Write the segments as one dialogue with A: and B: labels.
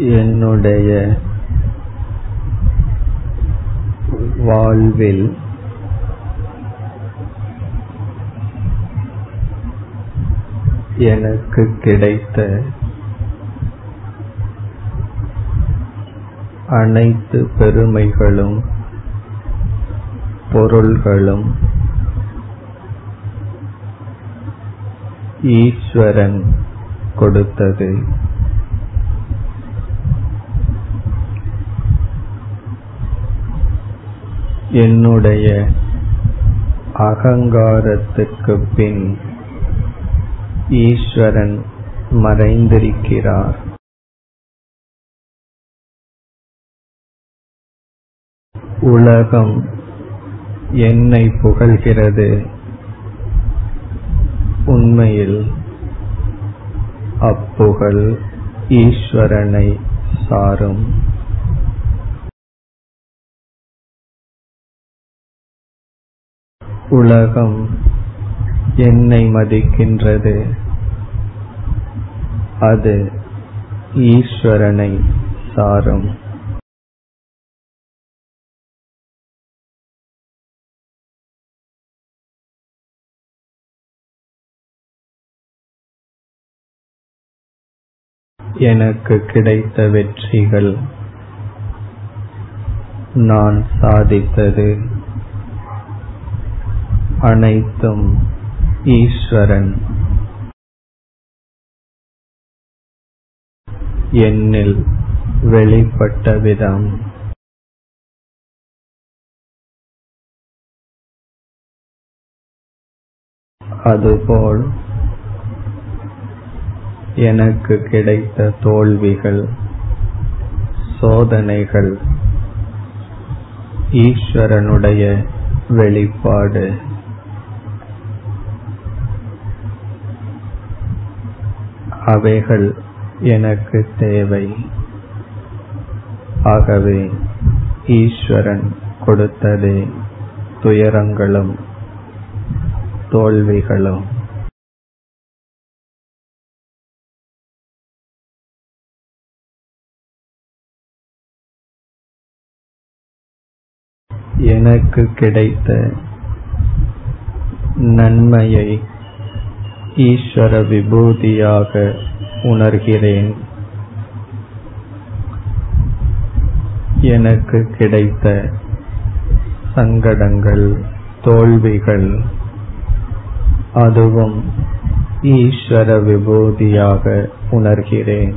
A: என்னுடைய வாழ்வில் எனக்கு கிடைத்த அனைத்து பெருமைகளும் பொருள்களும் ஈஸ்வரன் கொடுத்தது. என்னுடைய அகங்காரத்துக்கு பின் ஈஸ்வரன் மறைந்திருக்கிறார். உலகம் என்னை புகழ்கிறது. உண்மையில் அப்புகழ் ஈஸ்வரனை சாரும். உலகம் என்னை மதிக்கின்றது. அது ஈஸ்வரனை சாரும். எனக்கு கிடைத்த வெற்றிகள் நான் சாதித்தது. அனைத்தும் ஈஸ்வரன். என்னில் வெளிப்பட்ட விதம். அதுபோல் எனக்கு கிடைத்த தோல்விகள் சோதனைகள் ஈஸ்வரனுடைய வெளிப்பாடு. அவைகள் எனக்கு தேவை. ஆகவே ஈஸ்வரன் கொடுத்ததே துயரங்களும் தோல்விகளும். எனக்கு கிடைத்த நன்மையை ஈஸ்வர விபூதியாக உணர்கிறேன். எனக்கு கிடைத்த சங்கடங்கள் தோல்விகள் அதுவும் ஈஸ்வர விபூதியாக உணர்கிறேன்.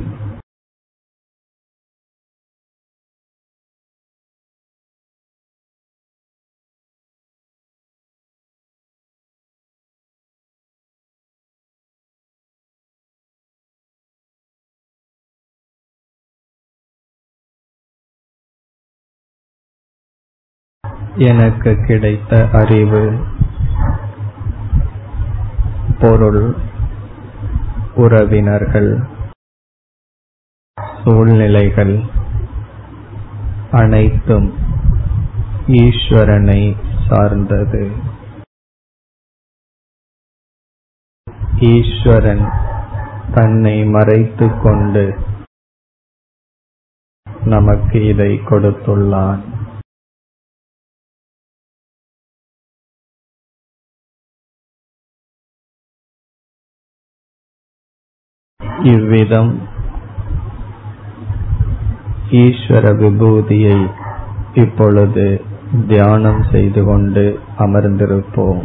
A: எனக்கு கிடைத்த அறிவு பொருள் உறவினர்கள் சூழ்நிலைகள் அனைத்தும் ஈஸ்வரனை சார்ந்தது. ஈஸ்வரன் தன்னை மறைத்துக் கொண்டு நமக்கு இதை கொடுத்துள்ளான். இவ்விதம் ஈஸ்வர விபூதியை இப்பொழுது தியானம் செய்து கொண்டு அமர்ந்திருப்போம்.